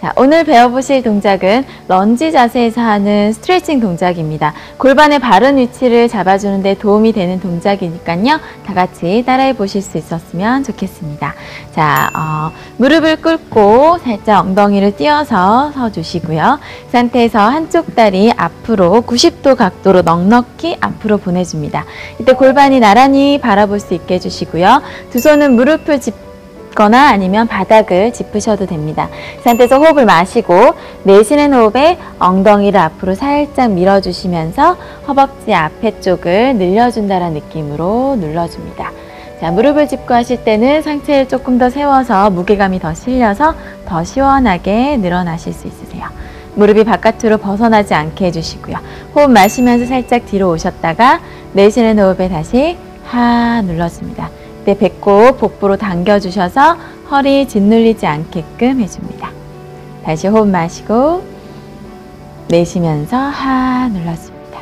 자, 오늘 배워보실 동작은 런지 자세에서 하는 스트레칭 동작입니다. 골반의 바른 위치를 잡아주는 데 도움이 되는 동작이니까요. 다 같이 따라해 보실 수 있었으면 좋겠습니다. 자, 어, 무릎을 꿇고 살짝 엉덩이를 띄어서 서 주시고요. 이 상태에서 한쪽 다리 앞으로 90도 각도로 넉넉히 앞으로 보내줍니다. 이때 골반이 나란히 바라볼 수 있게 해주시고요. 두 손은 무릎을 짚 거나 아니면 바닥을 짚으셔도 됩니다. 이 상태에서 호흡을 마시고 내쉬는 호흡에 엉덩이를 앞으로 살짝 밀어주시면서 허벅지 앞에 쪽을 늘려준다는 느낌으로 눌러줍니다. 자, 무릎을 짚고 하실 때는 상체를 조금 더 세워서 무게감이 더 실려서 더 시원하게 늘어나실 수 있으세요. 무릎이 바깥으로 벗어나지 않게 해주시고요. 호흡 마시면서 살짝 뒤로 오셨다가 내쉬는 호흡에 다시 하 눌러줍니다. 이때 배꼽 복부로 당겨주셔서 허리 짓눌리지 않게끔 해줍니다. 다시 호흡 마시고 내쉬면서 하 눌러줍니다.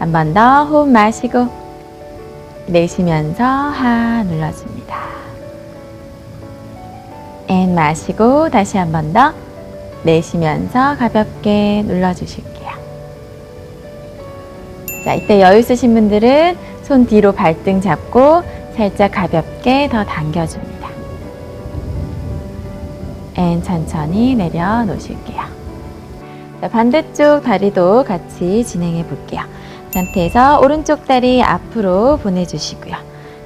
한 번 더 호흡 마시고 내쉬면서 하 눌러줍니다. and 마시고 다시 한 번 더 내쉬면서 가볍게 눌러주실게요. 자, 이때 여유 있으신 분들은 손 뒤로 발등 잡고 살짝 가볍게 더 당겨줍니다. And 천천히 내려놓으실게요. 자, 반대쪽 다리도 같이 진행해 볼게요. 상태에서 오른쪽 다리 앞으로 보내주시고요.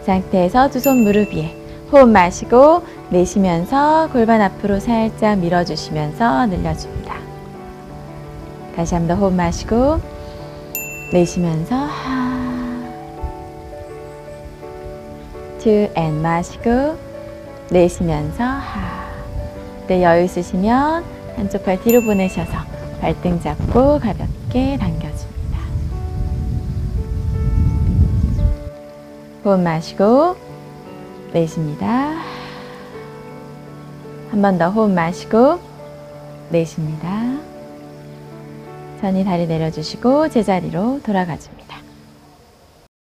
상태에서 두 손 무릎 위에 호흡 마시고 내쉬면서 골반 앞으로 살짝 밀어주시면서 늘려줍니다. 다시 한번 호흡 마시고 내쉬면서 and 마시고 내쉬면서 하 네, 여유 있으시면 한쪽 팔 뒤로 보내셔서 발등 잡고 가볍게 당겨줍니다. 호흡 마시고 내쉽니다. 한 번 더 호흡 마시고 내쉽니다. 천히 다리 내려주시고 제자리로 돌아가줍니다.